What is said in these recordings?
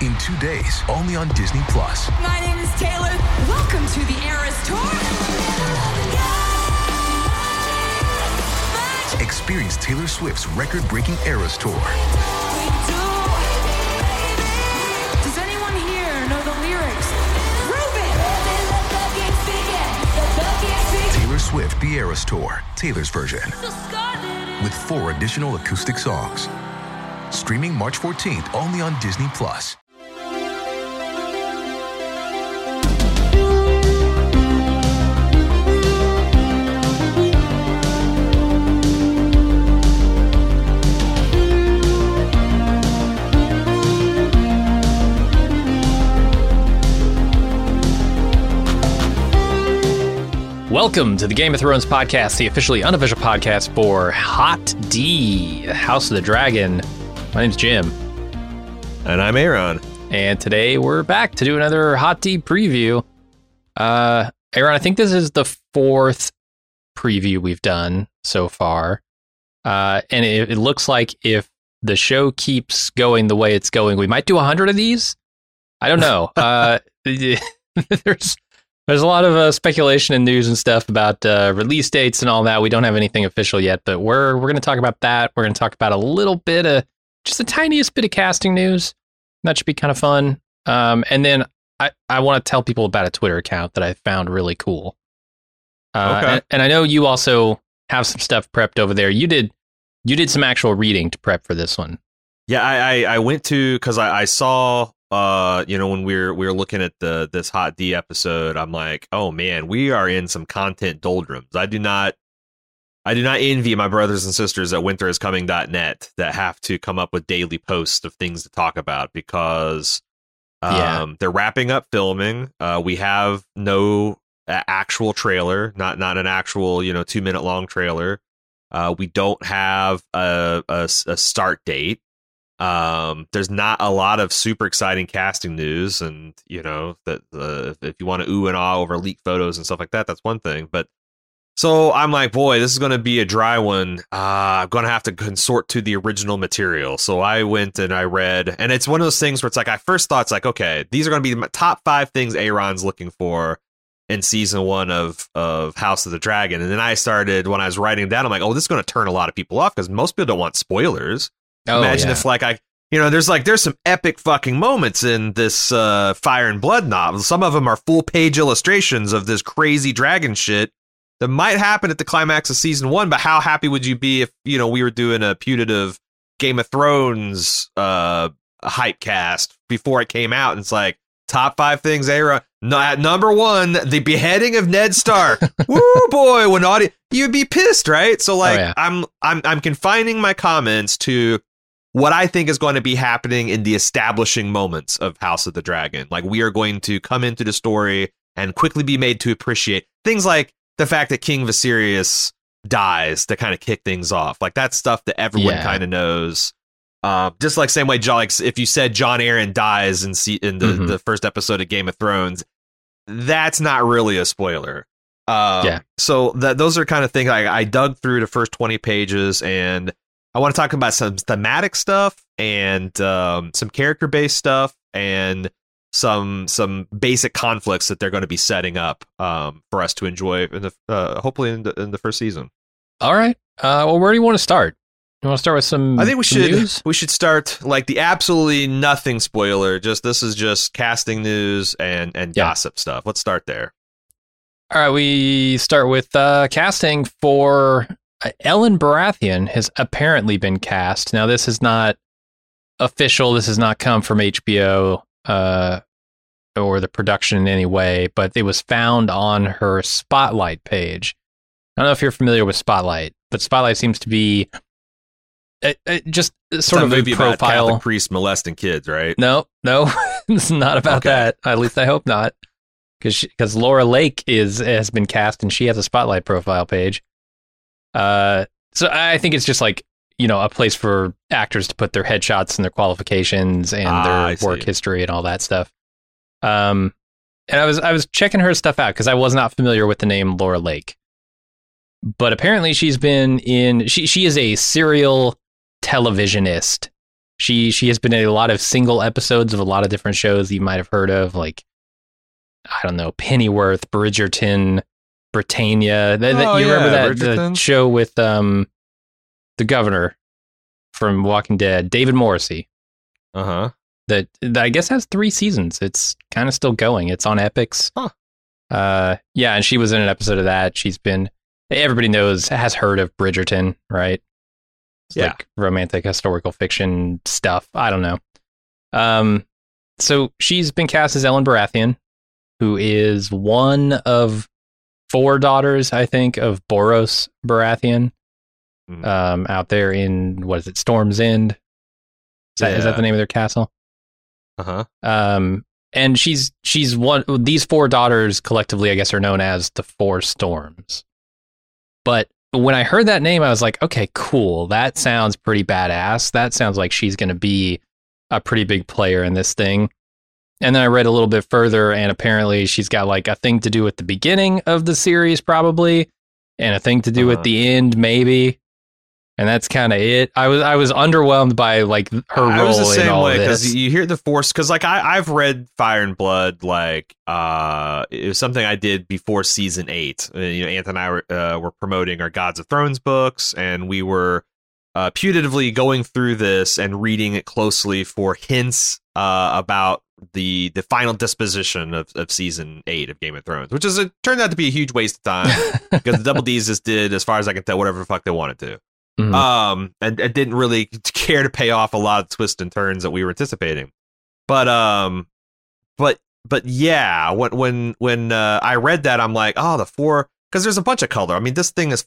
in two days, only on Disney Plus. My name is Taylor. Welcome to the Eras Tour. Experience Taylor Swift's record-breaking Eras Tour. Does anyone here know the lyrics? Prove! Taylor Swift The Eras Tour, Taylor's version, with four additional acoustic songs. Streaming March 14th only on Disney Plus. Welcome to the Game of Thrones podcast, the officially unofficial podcast for Hot D, House of the Dragon. My name's Jim, And I'm Aaron. and today we're back to do another Hot D preview. Uh, Aaron, I think this is the fourth preview we've done so far, uh, and it, it looks like if the show keeps going the way it's going, we might do a hundred of these. I don't know. uh, there's there's a lot of uh, speculation and news and stuff about uh, release dates and all that. We don't have anything official yet, but we're we're going to talk about that. We're going to talk about a little bit of just the tiniest bit of casting news. That should be kind of fun. Um, and then I, I want to tell people about a Twitter account that I found really cool. Uh, Okay. and, and I know you also have some stuff prepped over there. You did you did some actual reading to prep for this one. Yeah, I I, I went to because I, I saw uh you know when we're we're looking at the this hot D episode, I'm like, oh man, we are in some content doldrums. I do not I do not envy my brothers and sisters at winteriscoming.net that have to come up with daily posts of things to talk about because um, Yeah. they're wrapping up filming. Uh, we have no uh, actual trailer, not not an actual you know two minute long trailer. Uh, we don't have a a start date. Um, there's not a lot of super exciting casting news, and you know that uh, if you want to ooh and ah over leaked photos and stuff like that, that's one thing. But so I'm like, boy, this is going to be a dry one. Uh, I'm going to have to consort to the original material. So I went and I read, and it's one of those things where it's like, I first thought it's like, okay, these are going to be my top five things Aaron's looking for in season one of of House of the Dragon. And then I started when I was writing down, I'm like, oh, this is going to turn a lot of people off because most people don't want spoilers. Imagine yeah. if like I you know, there's like there's some epic fucking moments in this uh Fire and Blood novel. Some of them are full page illustrations of this crazy dragon shit that might happen at the climax of season 1, but how happy would you be if, you know, we were doing a putative Game of Thrones uh hype cast before it came out and it's like top 5 things era no, at number 1, the beheading of Ned Stark. Woo boy, when audience you'd be pissed, right? So like yeah. I'm I'm I'm confining my comments to what I think is going to be happening in the establishing moments of House of the Dragon. Like we are going to come into the story and quickly be made to appreciate things like the fact that King Viserys dies to kind of kick things off. Like that's stuff that everyone Yeah. kind of knows. Uh, just like same way, like if you said Jon Arryn dies in se- in the, Mhm. the first episode of Game of Thrones, that's not really a spoiler. Um, Yeah. So that those are kind of things I, I dug through the first twenty pages, and I want to talk about some thematic stuff and um, some character based stuff and some some basic conflicts that they're going to be setting up um, for us to enjoy in the uh, hopefully in the, in the first season. All right. Uh, well, where do you want to start? You want to start with some? I think we should news? we should start like the absolutely nothing spoiler. Just this is just casting news and and Yeah. gossip stuff. Let's start there. All right, we start with uh, casting for Ellen Baratheon has apparently been cast. Now, this is not official. This has not come from HBO uh, or the production in any way, but it was found on her Spotlight page. I don't know if you're familiar with Spotlight, but Spotlight seems to be uh, uh, just sort of a movie about profile. Catholic priests molesting kids, right? No, no, it's not about Okay. that. At least I hope not, because because Laura Lake is has been cast and she has a spotlight profile page. Uh, so I think it's just like you know a place for actors to put their headshots and their qualifications and Ah, I their work see. history and all that stuff. Um, and I was I was checking her stuff out because I was not familiar with the name Laura Lake, but apparently she's been in she she is a serial televisionist. She she has been in a lot of single episodes of a lot of different shows you might have heard of, like I don't know, Pennyworth, Bridgerton, Britannia. That, that- Oh, you remember yeah, that the Bridgerton. show with um the governor from Walking Dead, David Morrissey. Uh huh. That, that I guess has three seasons. It's kind of still going. It's on Epix. Huh. Uh, yeah, and she was in an episode of that. She's been everybody knows has heard of Bridgerton, right? It's Yeah. like romantic historical fiction stuff. I don't know. Um, so she's been cast as Ellen Baratheon, who is one of four daughters, I think, of Borros Baratheon. Mhm. Um, out there in what is it, Storm's End? Is that, is that Yeah. the name of their castle? Uh huh. Um, and she's she's one. These four daughters collectively, I guess, are known as the Four Storms. But when I heard that name, I was like, okay, cool. That sounds pretty badass. That sounds like she's going to be a pretty big player in this thing. And then I read a little bit further, and apparently she's got like a thing to do with the beginning of the series, probably, and a thing to do Uh-huh. with the end, maybe. And that's kind of it. I was I was underwhelmed by like her I role was the in same all way this. because you hear the force because like I I've read Fire and Blood like uh it was something I did before season eight. Uh, you know, Anthony and I were, uh, were promoting our Gods of Thrones books, and we were uh, putatively going through this and reading it closely for hints uh, about the the final disposition of, of season eight of Game of Thrones, which is it turned out to be a huge waste of time because the Double D's just did, as far as I can tell, whatever the fuck they wanted to. Mhm. um and, and didn't really care to pay off a lot of twists and turns that we were anticipating. But um but but yeah when when when uh, i read that i'm like oh the four because there's a bunch of color. I mean this thing is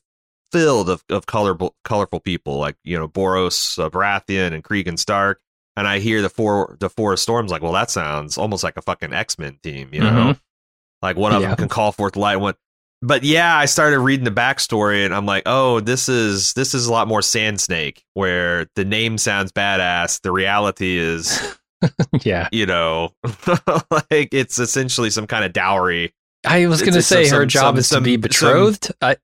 filled of, of colorful colorful people like you know Borros uh, baratheon and Cregan Stark and i hear the four the four storms like well that sounds almost like a fucking x-men team you know Mhm. like one of Yeah. them can call forth light one but yeah i started reading the backstory and i'm like oh this is this is a lot more sand snake where the name sounds badass the reality is yeah. you know like it's essentially some kind of dowry I was going to say some- her job some- is to some- be some- betrothed, I,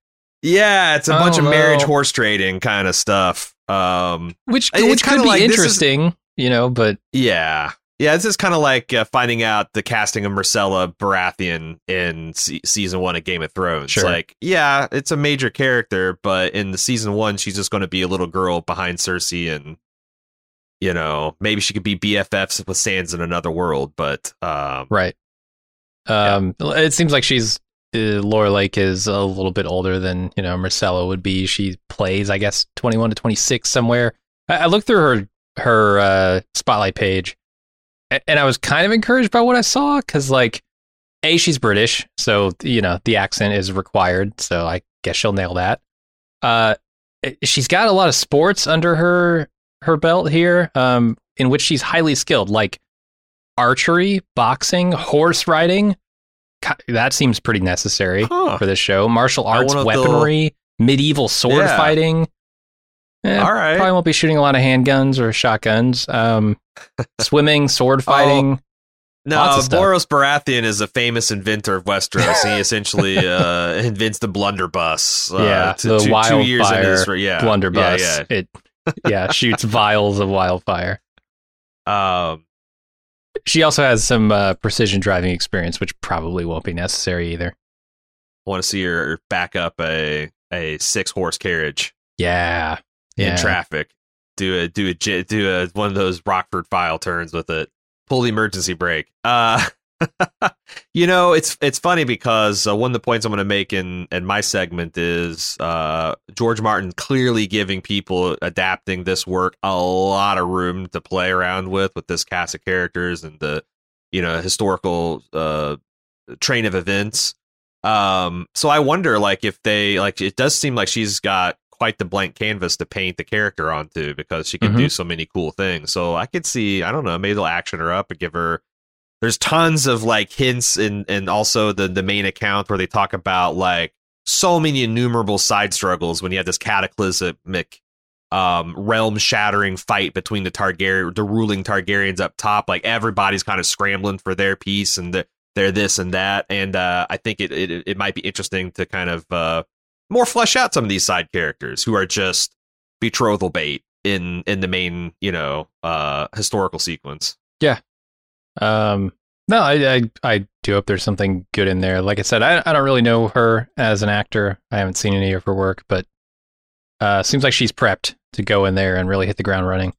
yeah it's a bunch of don't marriage horse trading kind of stuff um which which could be like this is- interesting, you know. But yeah yeah this is kind of like uh, finding out the casting of Myrcella Baratheon in se- season one of Game of Thrones. Sure. Like, yeah, it's a major character, but in the season one, she's just going to be a little girl behind Cersei, and you know, maybe she could be BFFs with Sands in another world. But um, right, um, it seems like she's uh, Laura Lake is a little bit older than you know Myrcella would be. She plays, I guess, twenty one to twenty six somewhere. I, I looked through her her uh, spotlight page, a- and I was kind of encouraged by what I saw because, like, a she's British, so you know the accent is required. So I guess she'll nail that. Uh, she's got a lot of sports under her her belt here, um, in which she's highly skilled, like archery, boxing, horse riding. That seems pretty necessary Huh. for this show. Martial arts, weaponry, medieval sword Yeah. fighting. Eh, All right. Probably won't be shooting a lot of handguns or shotguns. Um, swimming, sword fighting. no, Lots. Borros Baratheon is a famous inventor of Westeros. he essentially uh, invents the blunderbuss. Uh, yeah, t- the two, two wildfire his, yeah, blunderbuss. Yeah, It yeah shoots vials of wildfire. Um, She also has some uh, precision driving experience, which probably won't be necessary either. want to see her back up a a six horse carriage Yeah, in traffic. Do a do a j- do a one of those Rockford file turns with it. Pull the emergency brake. Uh, you know it's it's funny because uh, one of the points I'm going to make in in my segment is uh, George Martin clearly giving people adapting this work a lot of room to play around with with this cast of characters and the you know historical uh, train of events. Um, so I wonder, like, if they like, it does seem like she's got quite the blank canvas to paint the character onto because she can do so many cool things. So I could see, I don't know, maybe they'll action her up and give her. There's tons of like hints and and also the the main account where they talk about like so many innumerable side struggles when you have this cataclysmic um realm shattering fight between the Targaryen the ruling Targaryens up top like everybody's kind of scrambling for their piece and the, they're this and that and uh I think it, it it might be interesting to kind of uh more flesh out some of these side characters who are just betrothal bait in in the main you know uh historical sequence. Yeah um, no, I, I I do hope there's something good in there. Like I said, I I don't really know her as an actor. I haven't seen any of her work, but uh, seems like she's prepped to go in there and really hit the ground running.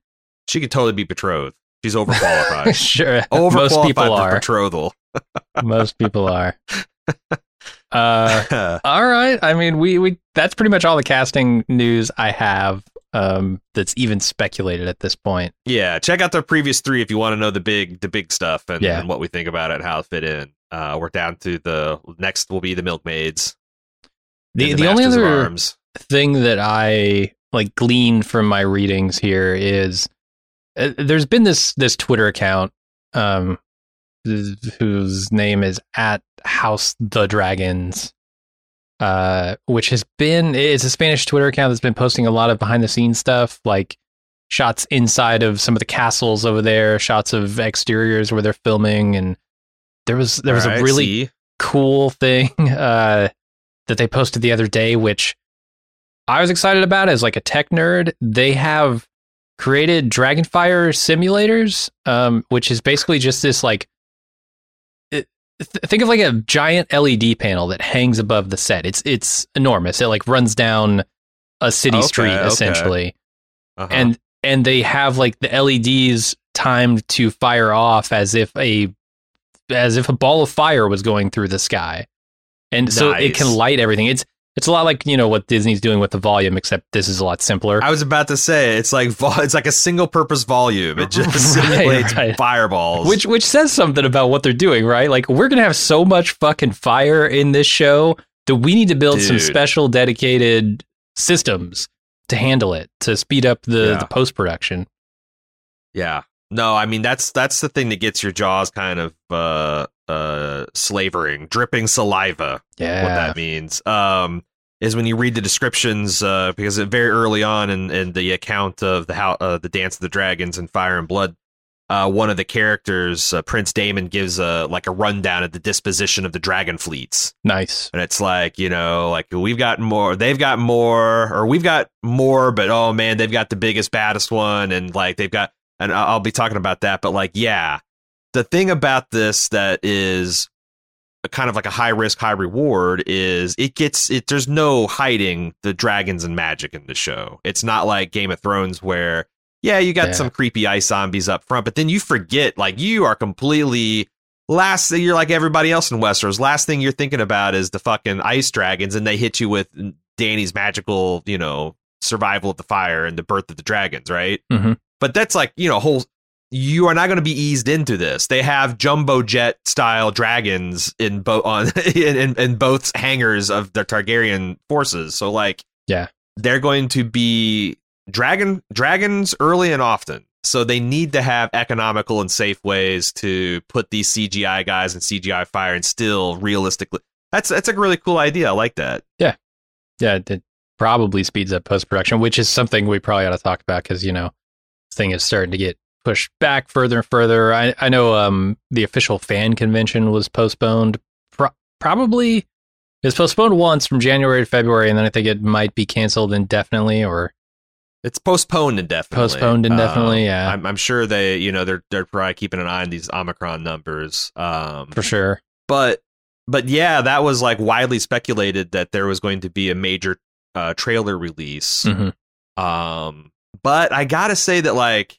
She could totally be betrothed. She's overqualified. sure, overqualified most people are. betrothal. most people are. Uh, all right. I mean, we we that's pretty much all the casting news I have. Um, that's even speculated at this point. yeah, check out the previous three if you want to know the big the big stuff and, Yeah. and what we think about it and how it fit in. Uh, we're down to the next will be the milkmaids. The and the only other arms. thing that I like glean from my readings here is uh, there's been this this Twitter account um whose name is at House the Dragons uh which has been it's a Spanish Twitter account that's been posting a lot of behind the scenes stuff like shots inside of some of the castles over there shots of exteriors where they're filming and there was there was Alright, a really see? cool thing uh, that they posted the other day, which I was excited about as like a tech nerd. They have created Dragonfire simulators, um, which is basically just this like th- think of like a giant LED panel that hangs above the set. It's it's enormous. It like runs down a city Okay, street okay. essentially Uh-huh. and and they have like the LEDs timed to fire off as if a as if a ball of fire was going through the sky, and so it can light everything. It's it's a lot like you know what Disney's doing with the volume, except this is a lot simpler. I was about to say it's like it's like a single purpose volume. It just Right, simulates right. fireballs. which which says something about what they're doing, right? Like we're gonna have so much fucking fire in this show that we need to build some special dedicated systems to handle it to speed up the, Yeah. the post production. Yeah. No, I mean that's that's the thing that gets your jaws kind of uh uh slavering, dripping saliva. Yeah, What that means. Um is when you read the descriptions uh because it, very early on in, in the account of the how uh, the dance of the dragons and fire and blood uh, one of the characters, uh, Prince Daemon, gives a like a rundown of the disposition of the dragon fleets. nice. and it's like you know like we've got more they've got more or we've got more but oh man they've got the biggest baddest one and like they've got and i'll be talking about that but like yeah the thing about this that is a kind of like a high risk high reward is it gets it there's no hiding the dragons and magic in the show it's not like game of thrones where yeah you got Yeah. some creepy ice zombies up front but then you forget like you are completely last thing you're like everybody else in Westeros. Last thing you're thinking about is the fucking ice dragons, and they hit you with Dany's magical, you know, survival of the fire and the birth of the dragons, right? Mhm. But that's like you know, whole. You are not going to be eased into this. They have jumbo jet style dragons in both on in, in, in both hangars of the Targaryen forces. So like, Yeah. they're going to be dragon dragons early and often. So they need to have economical and safe ways to put these CGI guys and CGI fire and still realistically. That's that's a really cool idea. I like that. yeah, yeah. it probably speeds up post production, which is something we probably ought to talk about because you know, thing is starting to get pushed back further and further. I I know um the official fan convention was postponed. Pro- probably it was postponed once from January to February, and then I think it might be canceled indefinitely or It's postponed indefinitely. Postponed indefinitely, Um, yeah. I'm, I'm sure they, you know, they're they're probably keeping an eye on these Omicron numbers. Um, for sure. but but yeah, that was like widely speculated that there was going to be a major uh, trailer release. Mhm. Um, but I gotta say that like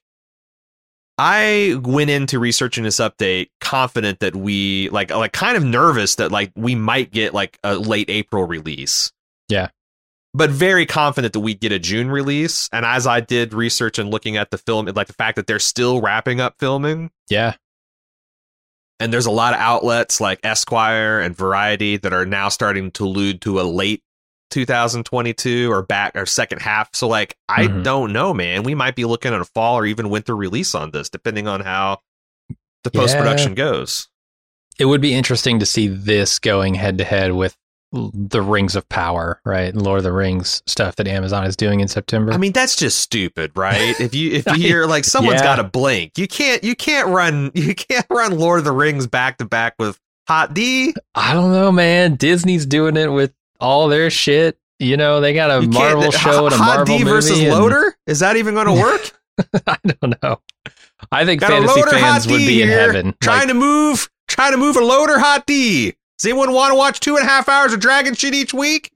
I went into researching this update confident that we like like kind of nervous that like we might get like a late April release. Yeah. But very confident that we get a June release. And as I did research and looking at the film, like the fact that they're still wrapping up filming, Yeah, and there's a lot of outlets like Esquire and Variety that are now starting to allude to a late 2022 or back or second half. So like I Mhm. don't know, man. We might be looking at a fall or even winter release on this, depending on how the post production goes. it would be interesting to see this going head to head with the Rings of Power, right? Lord of the Rings stuff that Amazon is doing in September. I mean, that's just stupid, right? If you if you hear like someone's Yeah. got to blink, you can't you can't run you can't run Lord of the Rings back to back with Hot D. I don't know, man. Disney's doing it with all their shit. You know, they got a You Marvel show and a Hot Marvel D movie. versus and- Loader? Is that even going to work? I don't know. I think Got fantasy Loader fans would D be in heaven. trying Like, to move, trying to move a Loader Hot D. Does anyone want to watch two and a half hours of Dragon shit each week?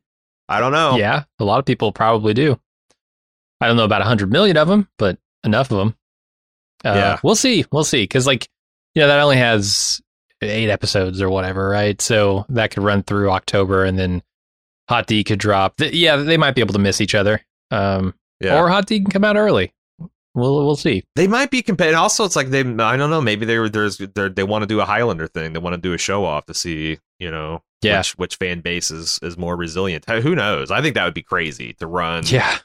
I don't know. yeah, a lot of people probably do. I don't know about a 100 million of them, but enough of them. Uh, Yeah. We'll see. We'll see. Because, like, you know, that only has eight episodes or whatever, right? So that could run through October and then Hot D could drop. Th- yeah, they might be able to miss each other. Um, Yeah. Or Hot D can come out early. We'll, we'll see. They might be comparing. Also, it's like they. I don't know. Maybe they there's they're, they want to do a Highlander thing. They want to do a show off to see you know Yeah. which, which fan base is is more resilient. Who knows? I think that would be crazy to run. Yeah.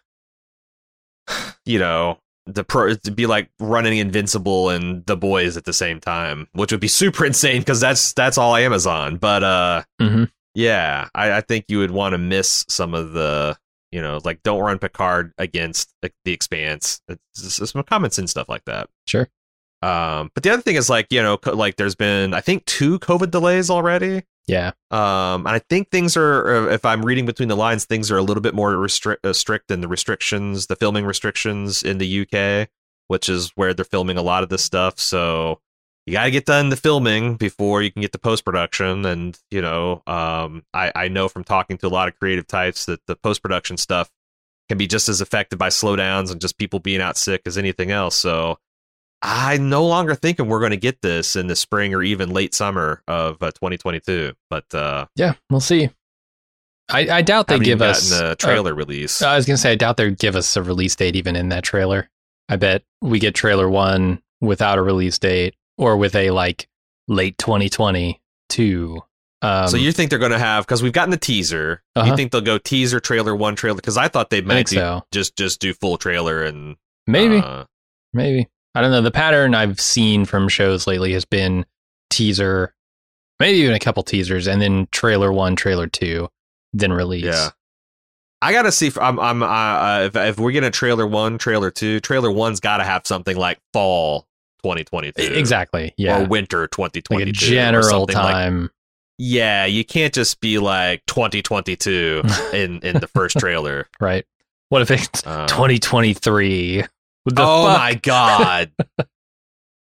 You know. The pro to be like running Invincible and The Boys at the same time, which would be super insane because that's that's all Amazon. But uh, hmm yeah, I, I think you would want to miss some of the, you know, like don't run Picard against like, the Expanse. It's, it's some common sense stuff like that. Sure. Um, but the other thing is like you know, co- like there's been I think two COVID delays already. Yeah. Um, and I think things are, if I'm reading between the lines, things are a little bit more restrict, uh, strict than the restrictions, the filming restrictions in the UK, which is where they're filming a lot of this stuff. So you got to get done the filming before you can get the post production. And you know, um, I I know from talking to a lot of creative types that the post production stuff can be just as affected by slowdowns and just people being out sick as anything else. So I'm no longer thinking we're going to get this in the spring or even late summer of uh, 2022. But uh, Yeah. We'll see. I, I doubt they give us a uh, trailer release. I was gonna say I doubt they'd give us a release date even in that trailer. I bet we get trailer one without a release date or with a like late 2022. Um, so you think they're going to have because we've gotten the teaser? Uh-huh. You think they'll go teaser, trailer one, trailer? Because I thought they might do, so. just just do full trailer and Maybe, uh, maybe I don't know. The pattern I've seen from shows lately has been teaser, maybe even a couple teasers, and then trailer one, trailer two, then release. yeah. I gotta see. If, I'm. I'm. Uh, uh, if if we're getting trailer one, trailer two, trailer one's got to have something like fall 2022, E- exactly. Yeah, or winter like 2022, a general something like- time. yeah, you can't just be like 2022 in in the first trailer. right? What if it's Uh, 2023? What the oh fuck? my god.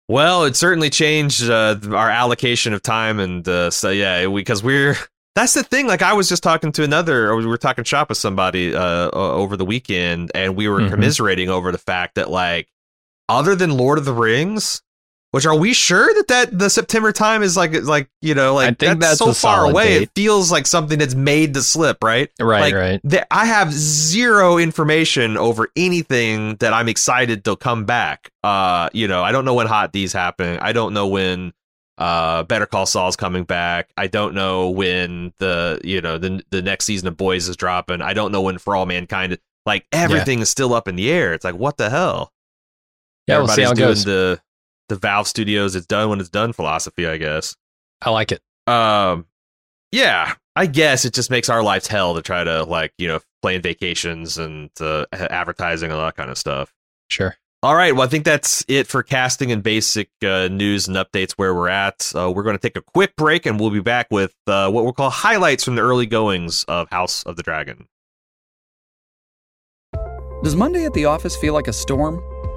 well, it certainly changed uh, our allocation of time, and uh, so yeah, because we're that's the thing. Like I was just talking to another, or we were talking shop with somebody uh, over the weekend, and we were Mhm. commiserating over the fact that like, other than Lord of the Rings. Which are we sure that that the September time is like like you know like I think that's, that's so far away date. it feels like something that's made to slip right Right, like, right. that I have zero information over anything that I'm excited to come back. Uh, you know, I don't know when Hot D's happening. I don't know when uh Better Call Saul's coming back. I don't know when the you know the the next season of Boys is dropping. I don't know when For All Mankind. Like everything is still up in the air. It's like what the hell? Yeah, we'll see how it goes. the the Valve Studios. It's done when it's done philosophy, I guess. I like it. Um, yeah, I guess it just makes our lives hell to try to like you know plan vacations and uh, advertising and all that kind of stuff. Sure. All right, well, I think that's it for casting and basic uh, news and updates where we're at. Uh, we're going to take a quick break and we'll be back with uh, what we'll call highlights from the early goings of House of the Dragon. Does Monday at the office feel like a storm?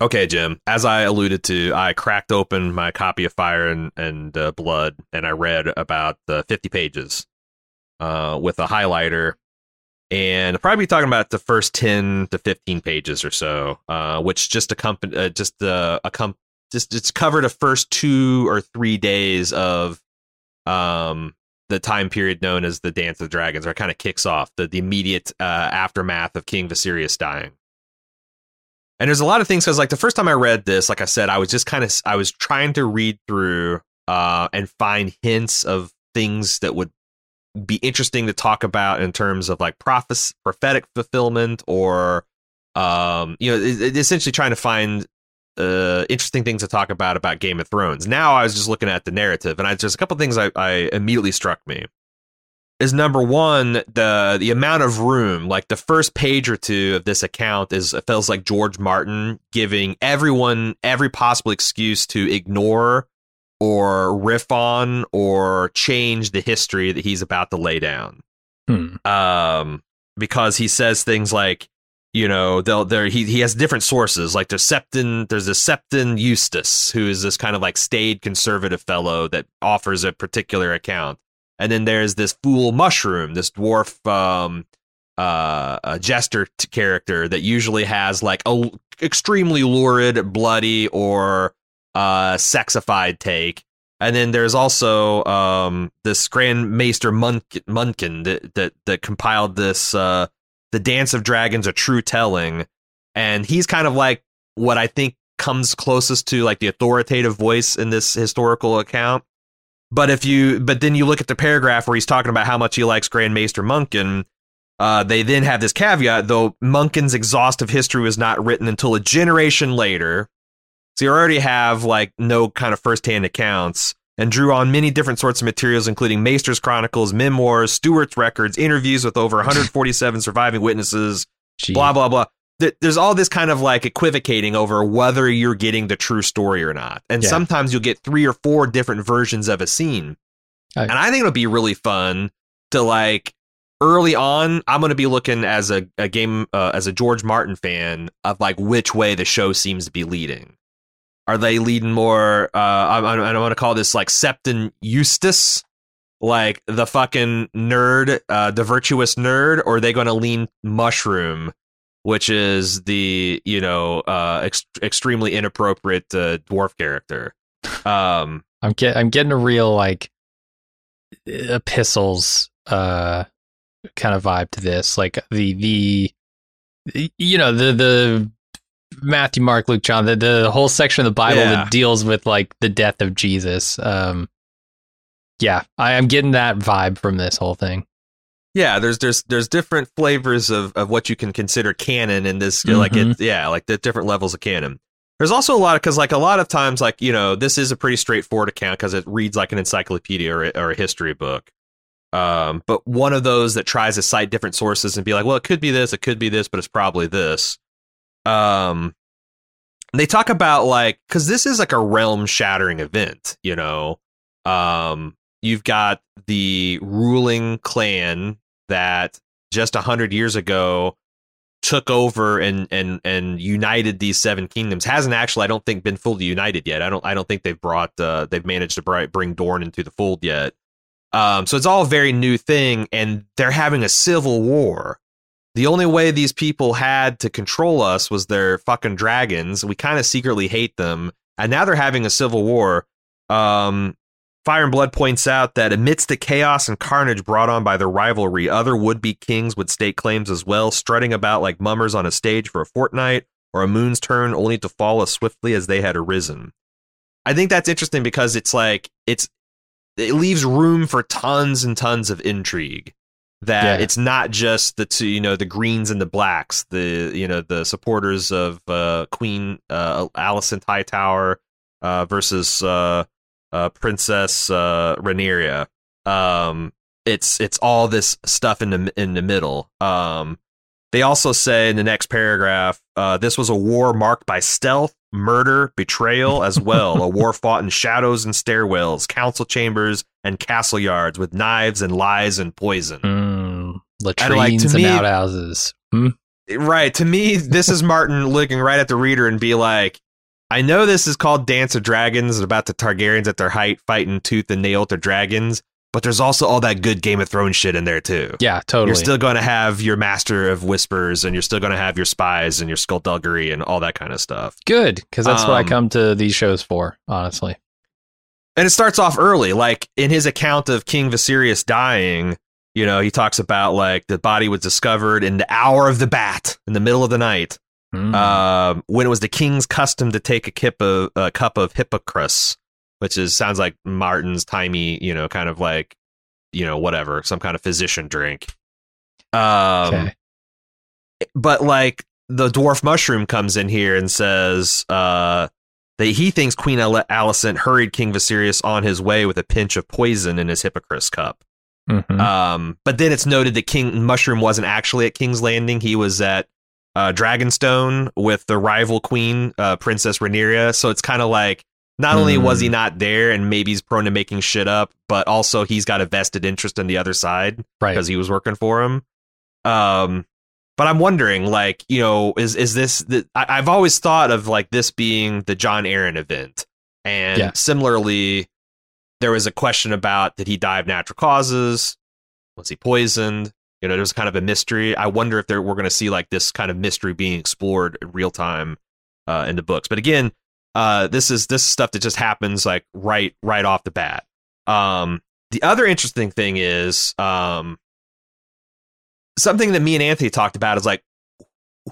Okay, Jim. As I alluded to, I cracked open my copy of Fire and, and uh, Blood, and I read about the 50 pages uh, with a highlighter, and I'll probably be talking about the first 10 to 15 pages or so, uh, which just accompany, uh, just uh, accom- just it's covered the first two or three days of um the time period known as the Dance of the Dragons, or it kind of kicks off the, the immediate uh, aftermath of King Viserys dying. And there's a lot of things because, like, the first time I read this, like I said, I was just kind of I was trying to read through uh, and find hints of things that would be interesting to talk about in terms of like prophes- prophetic fulfillment or um, you know, essentially trying to find uh, interesting things to talk about about Game of Thrones. Now I was just looking at the narrative, and I a couple things I, I immediately struck me is number one the the amount of room like the first page or two of this account is it feels like george martin giving everyone every possible excuse to ignore or riff on or change the history that he's about to lay down Hmm. um because he says things like you know they'll there he, he has different sources like there's septon there's a septon eustace who is this kind of like staid conservative fellow that offers a particular account and then there's this fool mushroom, this dwarf um, uh, a jester t- character that usually has like a l- extremely lurid, bloody, or uh, sexified take. And then there's also um, this Grand Maester Munkun, Munkun that, that that compiled this uh, the Dance of Dragons, a true telling, and he's kind of like what I think comes closest to like the authoritative voice in this historical account. But if you, but then you look at the paragraph where he's talking about how much he likes Grand Maester Munkun. Uh, they then have this caveat, though Munkun's exhaustive history was not written until a generation later. So you already have like no kind of firsthand accounts and drew on many different sorts of materials, including Maester's chronicles, memoirs, Stewart's records, interviews with over 147 surviving witnesses, Gee. blah, blah, blah. Th- There's all this kind of like equivocating over whether you're getting the true story or not. And Yeah. sometimes you'll get three or four different versions of a scene. And I think it'll be really fun to like early on. I'm going to be looking as a, a game, uh, as a George Martin fan of like which way the show seems to be leading. Are they leading more? Uh, I, I, I want to call this like Septon Eustace, like the fucking nerd, uh, the virtuous nerd, or are they going to lean Mushroom, which is the you know uh, ex- extremely inappropriate uh, dwarf character? Um, I'm get I'm getting a real like epistles uh kind of vibe to this. Like the the you know the the Matthew, Mark, Luke, John, the the whole section of the Bible Yeah. that deals with like the death of Jesus. Um yeah, I am getting that vibe from this whole thing. Yeah, there's there's there's different flavors of, of what you can consider canon in this like it yeah, like the different levels of canon. There's also a lot of because like a lot of times like you know this is a pretty straightforward account because it reads like an encyclopedia or, a- or a history book. Um, but one of those that tries to cite different sources and be like, well, it could be this, it could be this, but it's probably this. Um, they talk about like because this is like a realm shattering event, you know. Um, you've got the ruling clan that just a hundred years ago took over and and and united these seven kingdoms hasn't actually I don't think been fully united yet. I don't I don't think they've brought uh, they've managed to bring Dorne into the fold yet. Um, so it's all a very new thing, and they're having a civil war. The only way these people had to control us was their fucking dragons. We kind of secretly hate them, and now they're having a civil war. Um, Fire and Blood points out that amidst the chaos and carnage brought on by their rivalry, other would be kings would stake claims as well, strutting about like mummers on a stage for a fortnight or a moon's turn, only to fall as swiftly as they had arisen. I think that's interesting because it's like, it's, it leaves room for tons and tons of intrigue. That Yeah. it's not just the two, you know, the greens and the blacks, the, you know, the supporters of uh, Queen uh, Alicent Hightower uh, versus uh, uh, Princess uh, Rhaenyra. Um, it's it's all this stuff in the in the middle. Um, They also say in the next paragraph, uh, this was a war marked by stealth, murder, betrayal, as well. a war fought in shadows and stairwells, council chambers, and castle yards with knives and lies and poison. Mm, And, like, latrines to and me- outhouses. Hmm? Right. To me, this is Martin looking right at the reader and be like, I know this is called Dance of Dragons and about the Targaryens at their height fighting tooth and nail to dragons, but there's also all that good Game of Thrones shit in there too. Yeah, totally. You're still going to have your Master of Whispers and you're still going to have your spies and your skullduggery and all that kind of stuff. good because that's what I Um, come to these shows for. Honestly, And it starts off early. Like in his account of King Viserys dying, you know, he talks about like the body was discovered in the hour of the bat in the middle of the night. Hmm. um, when it was the king's custom to take a, kip of, a cup of hippocras, which is sounds like Martin's timey, you know, kind of like, you know, whatever, some kind of physician drink. Um, okay. but like the dwarf mushroom comes in here and says uh, that he thinks Queen Al- Alicent hurried King Viserys on his way with a pinch of poison in his hippocras cup. Mhm. Um, but then it's noted that King Mushroom wasn't actually at King's Landing. He was at uh, Dragonstone with the rival queen, uh, Princess Rhaenyra. So it's kind of like not only was he Hmm. not there and maybe he's prone to making shit up, but also he's got a vested interest in the other side right. because he was working for him. Um, but I'm wondering, like, you know, is is this? The, I, I've always thought of like this being the Jon Arryn event, and Yeah. similarly, there was a question about did he die of natural causes? Was he poisoned? You know, there's kind of a mystery. I wonder if there, we're going to see like this kind of mystery being explored in real time uh, in the books. But again, uh, this is this is stuff that just happens like right right off the bat. Um, the other interesting thing is um, something that me and Anthony talked about is like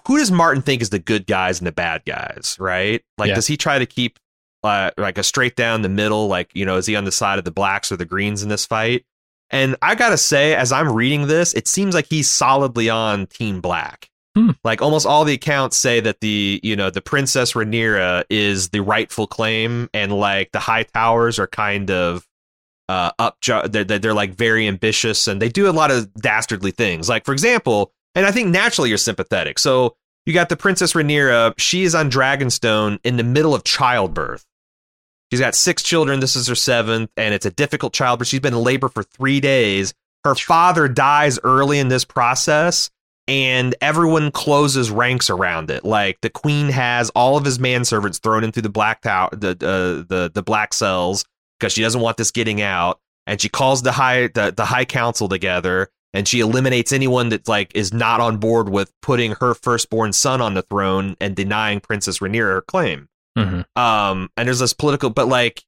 who does Martin think is the good guys and the bad guys, right? Like, Yeah. does he try to keep uh, like a straight down the middle? Like, you know, is he on the side of the blacks or the greens in this fight? And I gotta say, as I'm reading this, it seems like he's solidly on Team Black. Hmm. Like almost all the accounts say that the you know the Princess Rhaenyra is the rightful claim, and like the High Towers are kind of uh up. They're, they're they're like very ambitious, and they do a lot of dastardly things. Like for example, and I think naturally you're sympathetic. So you got the Princess Rhaenyra. She is on Dragonstone in the middle of childbirth. She's got six children. This is her seventh, and it's a difficult childbirth. She's been in labor for three days. Her father dies early in this process, and everyone closes ranks around it. Like the queen has all of his manservants thrown into the black tower, the uh, the the black cells because she doesn't want this getting out. And she calls the high the, the high council together, and she eliminates anyone that like is not on board with putting her firstborn son on the throne and denying Princess Rhaenyra her claim Mhm. um and there's this political but like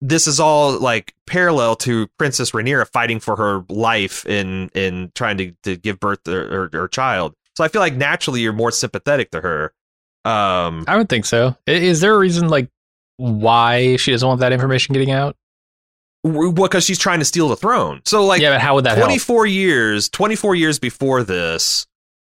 this is all like parallel to princess Rhaenyra fighting for her life in in trying to, to give birth to her, her child so i feel like naturally you're more sympathetic to her um I would think so. Is there a reason like why she doesn't want that information getting out? Well, because she's trying to steal the throne so like yeah, but how would that 24 years 24 years before this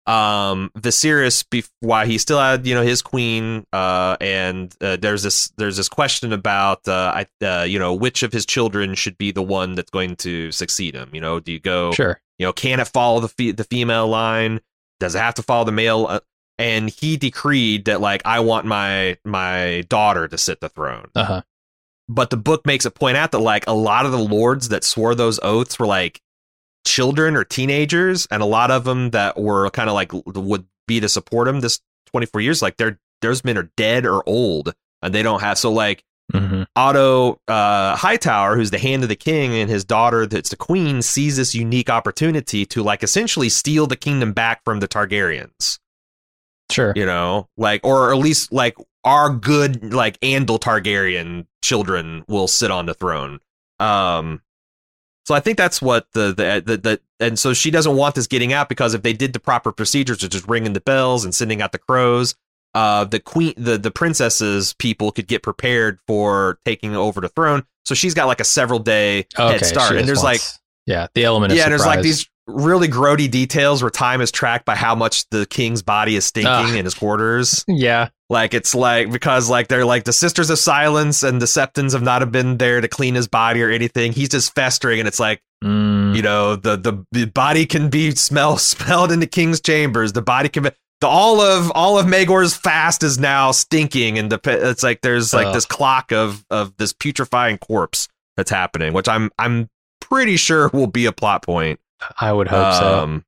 um Viserys be- while he still had you know his queen uh and uh, there's this there's this question about uh I uh, you know which of his children should be the one that's going to succeed him you know do you go Sure. you know can it follow the fe- the female line does it have to follow the male uh, and he decreed that like I want my my daughter to sit the throne Uh huh. but the book makes it point out that like a lot of the lords that swore those oaths were like children or teenagers and a lot of them that were kind of like would be to support him this 24 years like they're those men are dead or old and they don't have so like hmm Otto uh, Hightower, who's the hand of the king, and his daughter, that's the queen, sees this unique opportunity to like essentially steal the kingdom back from the Targaryens. Sure. you know? Like or at least like our good like andal targaryen children will sit on the throne. Um so i think that's what the the, the the and so she doesn't want this getting out because if they did the proper procedures of just ringing the bells and sending out the crows uh the queen the the princesses people could get prepared for taking over the throne so she's got like a several day Okay. head start and there's like yeah, the element yeah, and there's like these really grody details where time is tracked by how much the king's body is stinking Ugh. in his quarters. Yeah. Like it's like because like they're like the sisters of silence and the septons have not have been there to clean his body or anything. He's just festering, and it's like Mm. You know, the, the the body can be smell smelled in the king's chambers. The body can be the all of all of Maegor's fast is now stinking, and the it's like there's like Ugh. this clock of of this putrefying corpse that's happening, which I'm I'm pretty sure will be a plot point. I would hope so. Um,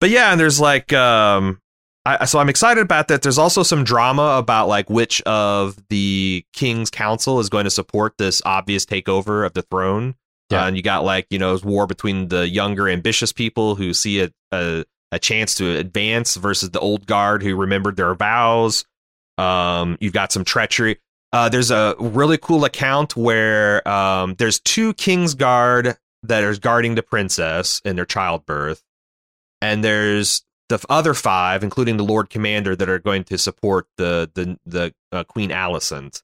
But yeah, and there's like um I, so I'm excited about that. There's also some drama about like which of the king's council is going to support this obvious takeover of the throne. Yeah. Uh, and you got like, you know, war between the younger ambitious people who see a, a a chance to advance versus the old guard who remembered their vows. Um, you've got some treachery. Uh, there's a really cool account where um, there's two King's Guard that are guarding the princess in their childbirth, and there's the other five, including the Lord Commander, that are going to support the the the uh, Queen Alicent.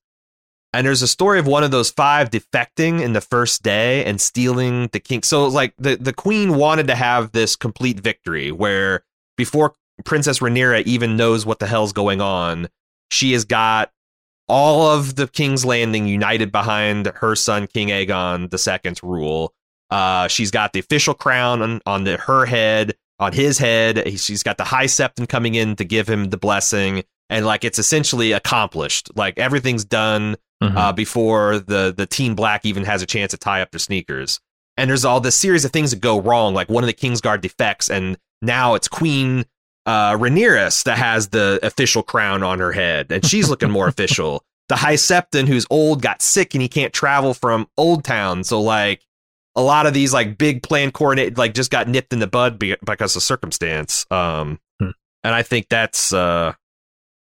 And there's a story of one of those five defecting in the first day and stealing the king. So like the the queen wanted to have this complete victory where before Princess Rhaenyra even knows what the hell's going on, she has got all of the King's Landing united behind her son King Aegon II's rule. Uh, she's got the official crown on, on the, her head, on his head. She's got the High Septon coming in to give him the blessing, and like it's essentially accomplished. Like everything's done Mhm. uh, before the the Team Black even has a chance to tie up their sneakers. And there's all this series of things that go wrong. Like one of the Kingsguard defects, and now it's Queen uh, Rhaenyra that has the official crown on her head, and she's looking more official. The High Septon, who's old, got sick and he can't travel from Oldtown, so like a lot of these like big plan coordinate like just got nipped in the bud be- because of circumstance. Um, Hmm. and I think that's uh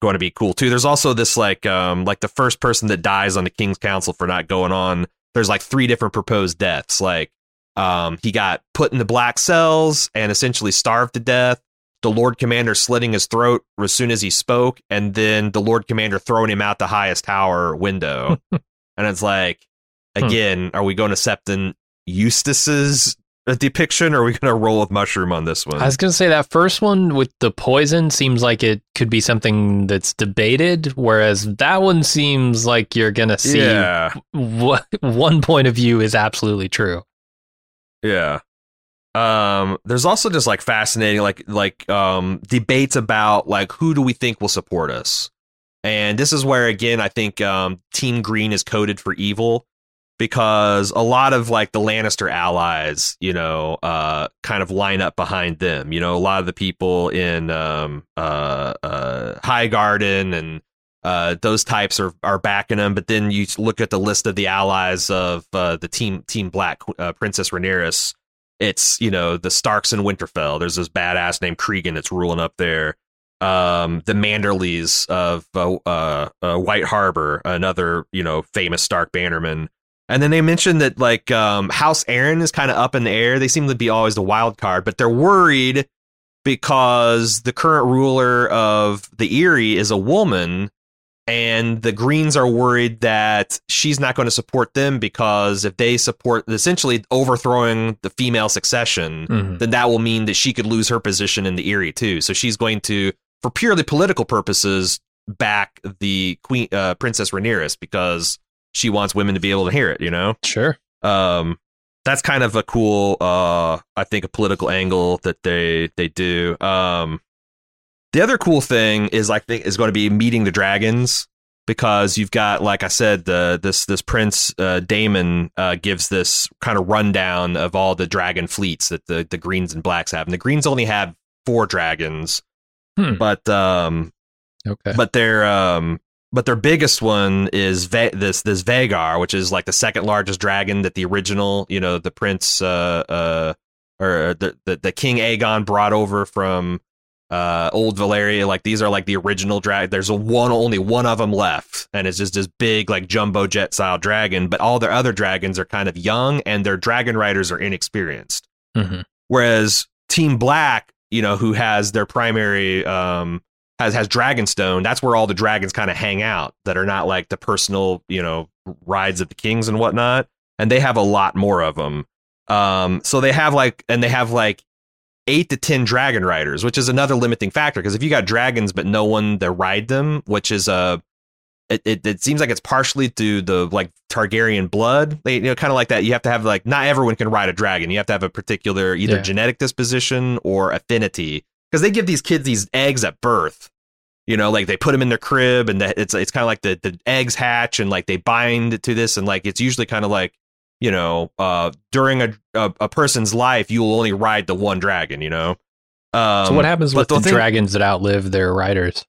going to be cool too. There's also this like um like the first person that dies on the King's Council for not going on. There's like three different proposed deaths. Like um he got put in the black cells and essentially starved to death. The Lord Commander slitting his throat as soon as he spoke, and then the Lord Commander throwing him out the highest tower window. and it's like, Hmm. again, are we going to Septon Eustace's uh, depiction, or are we going to roll with Mushroom on this one? I was going to say that first one with the poison seems like it could be something that's debated, whereas that one seems like you're going to see yeah, what one point of view is absolutely true. yeah. Um, there's also just like fascinating, like like um debates about like who do we think will support us, and this is where again I think um Team Green is coded for evil because a lot of like the Lannister allies, you know, uh, kind of line up behind them. You know, a lot of the people in um, uh, uh, Highgarden and uh, those types are are backing them. But then you look at the list of the allies of uh, the team Team Black, uh, Princess Rhaenyra. It's you know the Starks in Winterfell. There's this badass named Cregan that's ruling up there. Um, the Manderleys of uh, uh, White Harbor, another you know famous Stark bannerman. And then they mentioned that like um, House Arryn is kind of up in the air. They seem to be always the wild card, but they're worried because the current ruler of the Eyrie is a woman, and the Greens are worried that she's not going to support them because if they support essentially overthrowing the female succession, Mhm. then that will mean that she could lose her position in the Eyrie too. So she's going to, for purely political purposes, back the Queen uh, Princess Rhaenyra because she wants women to be able to hear it. You know, Sure. um, that's kind of a cool, uh, I think, a political angle that they they do. Um, the other cool thing is, I think, is going to be meeting the dragons because you've got, like I said, the this this Prince uh, Daemon uh, gives this kind of rundown of all the dragon fleets that the the Greens and Blacks have, and the Greens only have four dragons, Hmm. but um, Okay. but their um but their biggest one is Ve- this this Vhagar, which is like the second largest dragon that the original, you know, the prince uh uh or the the, the King Aegon brought over from uh old Valyria. Like these are like the original dragon. There's a one only one of them left, and it's just this big like jumbo jet style dragon. But all their other dragons are kind of young, and their dragon riders are inexperienced. Mhm. Whereas Team Black, you know, who has their primary um has has Dragonstone, that's where all the dragons kind of hang out that are not like the personal, you know, rides of the kings and whatnot. And they have a lot more of them. Um, so they have like, and they have like eight to ten dragon riders, which is another limiting factor. Because if you got dragons but no one to ride them, which is a it, it, it seems like it's partially to the like Targaryen blood. They, you know, kind of like that. You have to have like not everyone can ride a dragon. You have to have a particular either Yeah. genetic disposition or affinity because they give these kids these eggs at birth. You know, like they put them in their crib, and the, it's it's kind of like the the eggs hatch, and like they bind to this, and like it's usually kind of like you know, uh, during a, a a person's life, you will only ride the one dragon. You know. Um, so what happens but with the thing- dragons that outlive their riders?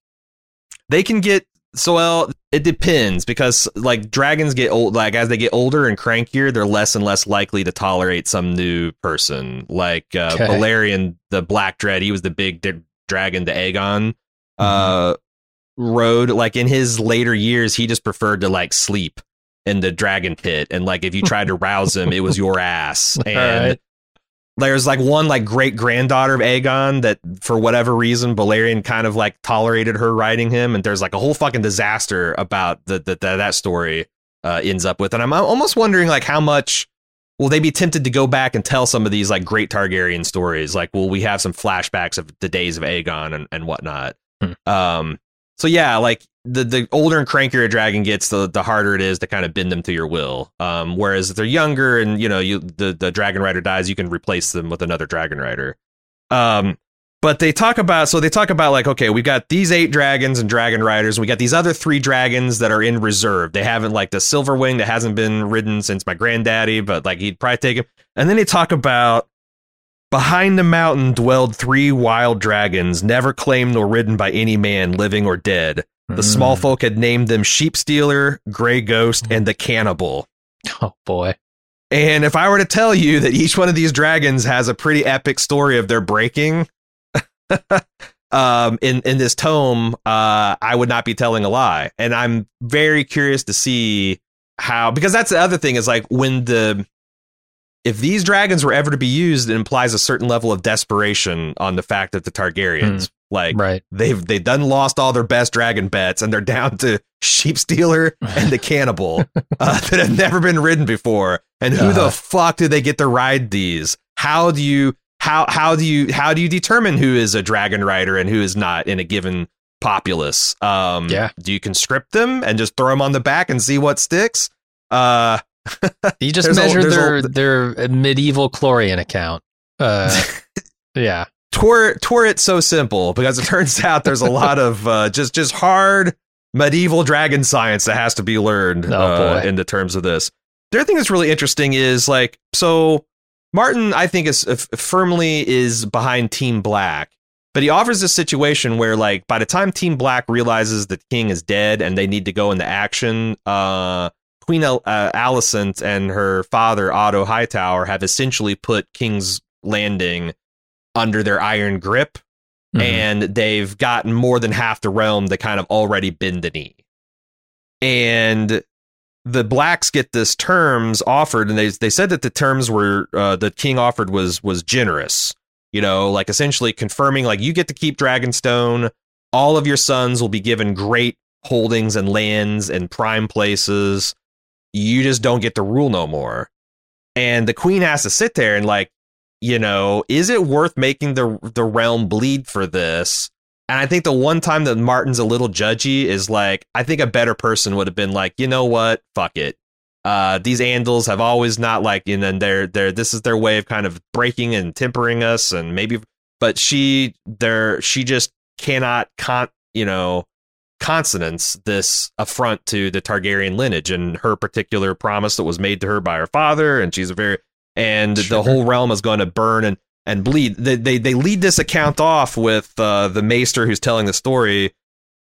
they can get so well it depends because like dragons get old like as they get older and crankier they're less and less likely to tolerate some new person like uh Okay. Balerion the black dread he was the big d- dragon to Aegon Mm-hmm. uh rode like in his later years he just preferred to like sleep in the dragon pit and like if you tried to rouse him it was your ass and Alright. There's like one like great granddaughter of Aegon that for whatever reason Balerion kind of like tolerated her riding him, and there's like a whole fucking disaster about the, the, the that story uh, ends up with, and I'm almost wondering like how much will they be tempted to go back and tell some of these like great Targaryen stories, like will we have some flashbacks of the days of Aegon and, and whatnot. Hmm. Um, so yeah, like the the older and crankier a dragon gets, the the harder it is to kind of bend them to your will. Um, whereas if they're younger and you know you the the dragon rider dies, you can replace them with another dragon rider. Um, but they talk about so they talk about like okay, we've got these eight dragons and dragon riders, and we got these other three dragons that are in reserve. They haven't like the silver wing that hasn't been ridden since my granddaddy, but like he'd probably take him. And then they talk about Behind the mountain dwelled three wild dragons, never claimed nor ridden by any man, living or dead. The small Mm. folk had named them Sheep Stealer, Grey Ghost, and the Cannibal. Oh boy. And if I were to tell you that each one of these dragons has a pretty epic story of their breaking um, in in this tome, uh, I would not be telling a lie. And I'm very curious to see how because that's the other thing is like when the if these dragons were ever to be used, it implies a certain level of desperation on the fact that the Targaryens like Right. they've they've done lost all their best dragon bets and they're down to sheep stealer and the cannibal uh, that have never been ridden before and who Uh-huh. the fuck do they get to ride these how do you how how do you how do you determine who is a dragon rider and who is not in a given populace um Yeah. do you conscript them and just throw them on the back and see what sticks uh You just There's a- measure there's a- their their midi-chlorian account. Uh, yeah. tour tour it so simple because it turns out there's a lot of uh, just just hard medieval dragon science that has to be learned Oh, uh, in the terms of this. The other thing that's really interesting is like so Martin I think is uh, firmly is behind Team Black, but he offers a situation where like by the time Team Black realizes the king is dead and they need to go into action, uh, Queen Al- uh, Alicent and her father Otto Hightower have essentially put King's Landing under their iron grip Mhm. and they've gotten more than half the realm to kind of already bend the knee. And the blacks get this terms offered, and they they said that the terms were uh, the king offered was was generous. You know, like essentially confirming like you get to keep Dragonstone. All of your sons will be given great holdings and lands and prime places. You just don't get to rule no more. And the queen has to sit there and like you know, is it worth making the the realm bleed for this? And I think the one time that Martin's a little judgy is like, I think a better person would have been like, you know what, fuck it. Uh, these Andals have always not like, and then they're they're this is their way of kind of breaking and tempering us, and maybe, but she there she just cannot con you know consonance this affront to the Targaryen lineage and her particular promise that was made to her by her father, and she's a very and Sure. the whole realm is going to burn and and bleed. They they, they lead this account off with uh, the maester who's telling the story.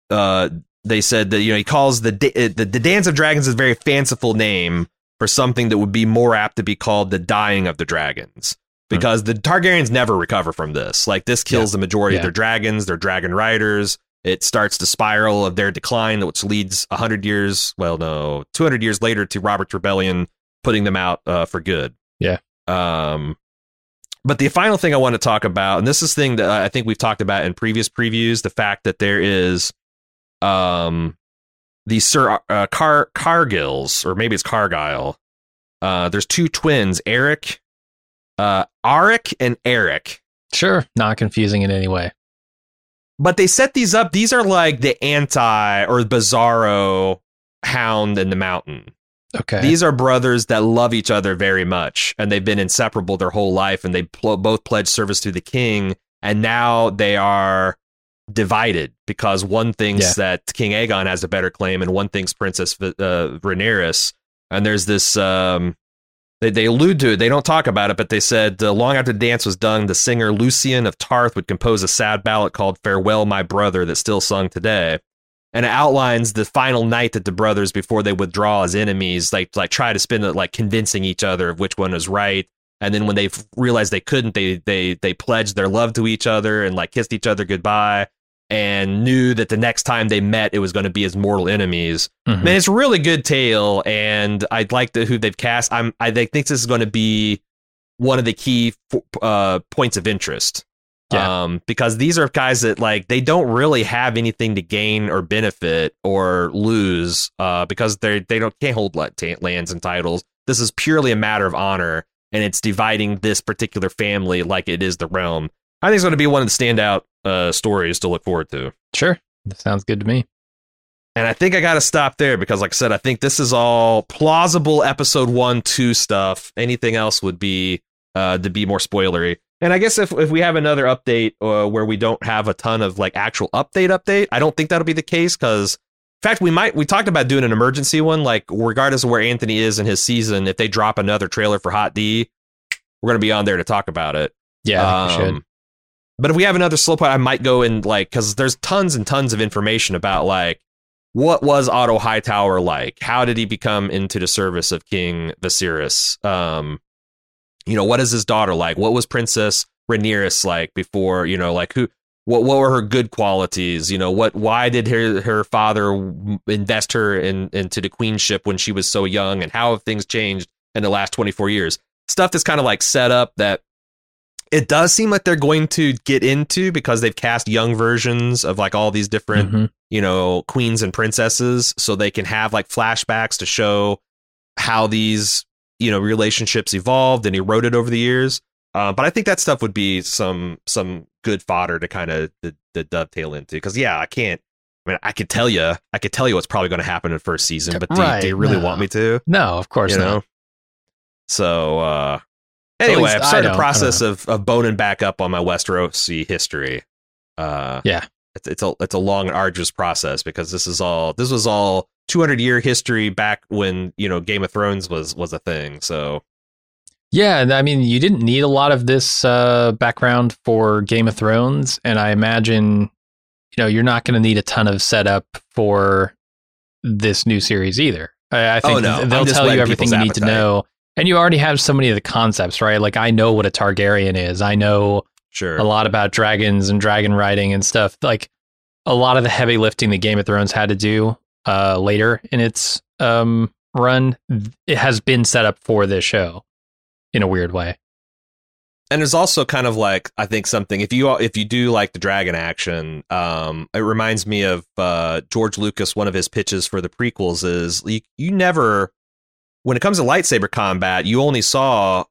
Uh, they said that you know he calls the, uh, the the dance of dragons is a very fanciful name for something that would be more apt to be called the dying of the dragons because the Targaryens never recover from this. Like this kills the majority of their dragons, their dragon riders. It starts the spiral of their decline, which leads hundred years, well, no, two hundred years later to Robert's rebellion, putting them out uh, for good. Yeah. Um, but the final thing I want to talk about, and this is thing that I think we've talked about in previous previews, the fact that there is, um, these Sir uh, Car Cargills, or maybe it's Cargyle. Uh, there's two twins, Eric, uh, Arryk and Erryk. Sure. Not confusing in any way. But they set these up. These are like the anti or bizarro hound in the mountain. Okay. These are brothers that love each other very much, and they've been inseparable their whole life, and they pl- both pledged service to the king, and now they are divided because one thinks Yeah. that King Aegon has a better claim, and one thinks Princess uh, Rhaenyra. And there's this. Um, they, they allude to it. They don't talk about it, but they said uh, long after the dance was done, the singer Lucian of Tarth would compose a sad ballad called "Farewell, My Brother" that's still sung today. And it outlines the final night that the brothers before they withdraw as enemies like like try to spend it like convincing each other of which one is right. And then when they realized they couldn't they they they pledged their love to each other and like kissed each other goodbye and knew that the next time they met it was going to be as mortal enemies Mhm. man it's a really good tale and i'd like the who they've cast i'm i think this is going to be one of the key f- uh, points of interest Yeah. um, because these are guys that like they don't really have anything to gain or benefit or lose uh, because they they don't can't hold lands and titles. This is purely a matter of honor, and it's dividing this particular family like it is the realm. I think it's going to be one of the standout uh, stories to look forward to. Sure. That sounds good to me. And I think I got to stop there because, like I said, I think this is all plausible episode one, two stuff. Anything else would be uh, to be more spoilery. And I guess if, if we have another update uh, where we don't have a ton of like actual update update, I don't think that'll be the case because, in fact, we might we talked about doing an emergency one, like regardless of where Anthony is in his season, if they drop another trailer for Hot D, we're gonna be on there to talk about it. Yeah, I we should. Um, But if we have another slow point, I might go in like because there's tons and tons of information about like what was Otto Hightower like? How did he become into the service of King Viserys? Um, you know, what is his daughter like? What was Princess Rhaenyra like before? You know, like who? What what were her good qualities? You know, what? Why did her her father invest her in into the queenship when she was so young? And how have things changed in the last twenty four years? Stuff that's kind of like set up that it does seem like they're going to get into because they've cast young versions of like all these different Mhm. you know queens and princesses so they can have like flashbacks to show how these you know relationships evolved and eroded over the years uh, but i think that stuff would be some some good fodder to kind of to, to dovetail into because yeah i can't i mean i could tell you i could tell you what's probably going to happen in the first season but do, you- do you really no. want me to No, of course you not. know so uh anyway i'm I starting don't- the process of, of boning back up on my westerosi history uh Yeah. it's, it's a it's a long and arduous process because this is all this was all 200 year history back when you know Game of Thrones was was a thing. So Yeah, and I mean, you didn't need a lot of this uh, background for Game of Thrones, and I imagine, you know, you're not going to need a ton of setup for this new series either. I, I think Oh, no. they'll tell you everything you people's need to know, and you already have so many of the concepts, right? Like I know what a Targaryen is. I know sure, a lot about dragons and dragon riding and stuff. Like a lot of the heavy lifting that Game of Thrones had to do uh, later in its um, run, it has been set up for this show in a weird way. and there's also kind of like I think something if you if you do like the dragon action, um, it reminds me of uh, George Lucas. One of his pitches for the prequels is you, you never when it comes to lightsaber combat, you only saw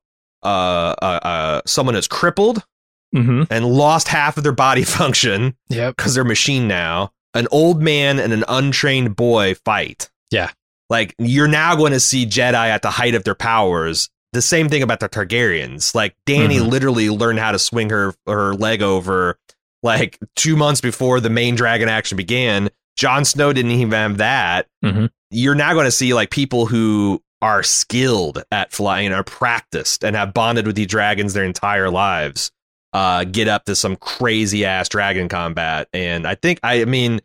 uh, uh, uh, someone that's crippled Mm-hmm. and lost half of their body function Yep. because they're machine now. An old man and an untrained boy fight. Yeah. Like you're now going to see Jedi at the height of their powers. The same thing about the Targaryens. Like Dany Mhm. literally learned how to swing her her leg over like two months before the main dragon action began. Jon Snow didn't even have that. Mhm. You're now going to see like people who are skilled at flying, are practiced, and have bonded with these dragons their entire lives uh, get up to some crazy ass dragon combat. And I think, I mean,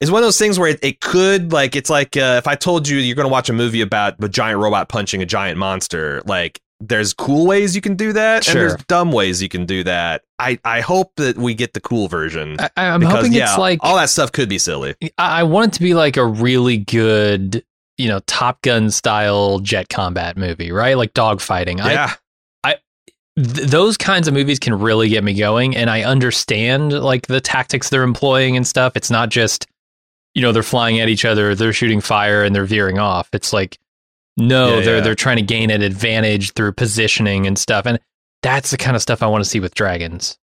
it's one of those things where it, it could, like, it's like uh, if I told you you're going to watch a movie about a giant robot punching a giant monster, like, there's cool ways you can do that, Sure. and there's dumb ways you can do that. I, I hope that we get the cool version. I, I'm because, hoping yeah, it's like all that stuff could be silly. I I want it to be like a really good, you know, Top Gun style jet combat movie, right? Like dogfighting. I, Yeah. th- those kinds of movies can really get me going and i understand like the tactics they're employing and stuff it's not just you know they're flying at each other they're shooting fire and they're veering off it's like no Yeah, they're yeah. they're trying to gain an advantage through positioning and stuff and that's the kind of stuff i want to see with dragons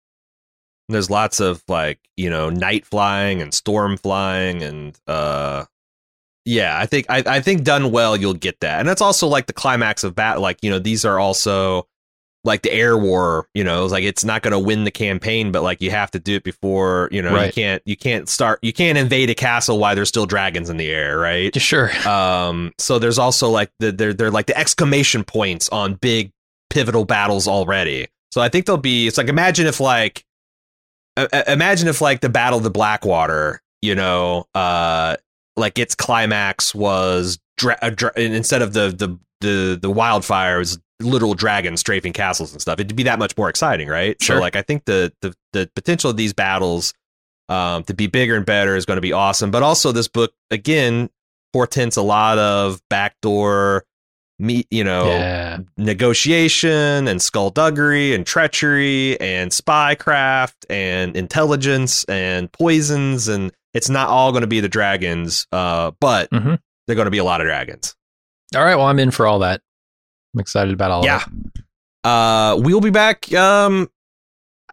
There's lots of like you know night flying and storm flying and uh yeah I think I, I think done well you'll get that and that's also like the climax of bat like you know these are also like the air war you know it's like it's not going to win the campaign but like you have to do it before you know right. you can't you can't start you can't invade a castle while there's still dragons in the air right Sure. um so there's also like the they're they're like the exclamation points on big pivotal battles already so i think there'll be it's like imagine if like imagine if like the battle of the blackwater you know uh like its climax was dra- dra- instead of the the the the wildfire was literal dragons strafing castles and stuff. It'd be that much more exciting right? Sure. so like i think the the the potential of these battles um to be bigger and better is going to be awesome. But also this book again portends a lot of backdoor meet you know yeah. negotiation and skullduggery and treachery and spycraft and intelligence and poisons and it's not all going to be the dragons uh but Mhm. they're going to be a lot of dragons All right. Well, I'm in for all that. I'm excited about all yeah that. uh we'll be back um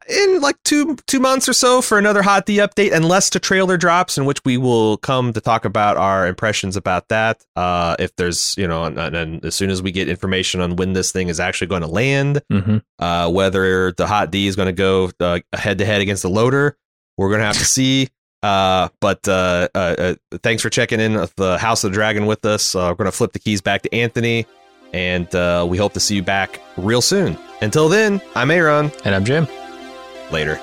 in like two two months or so for another hot d update unless the trailer drops in which we will come to talk about our impressions about that uh if there's you know and, and as soon as we get information on when this thing is actually going to land hmm uh, whether the hot D is going to go uh, head to head against the loader, we're going to have to see. Uh, but uh, uh, uh, thanks for checking in with the House of the Dragon with us. Uh, we're going to flip the keys back to Anthony, and uh, we hope to see you back real soon. Until then, I'm Aaron. And I'm Jim. Later.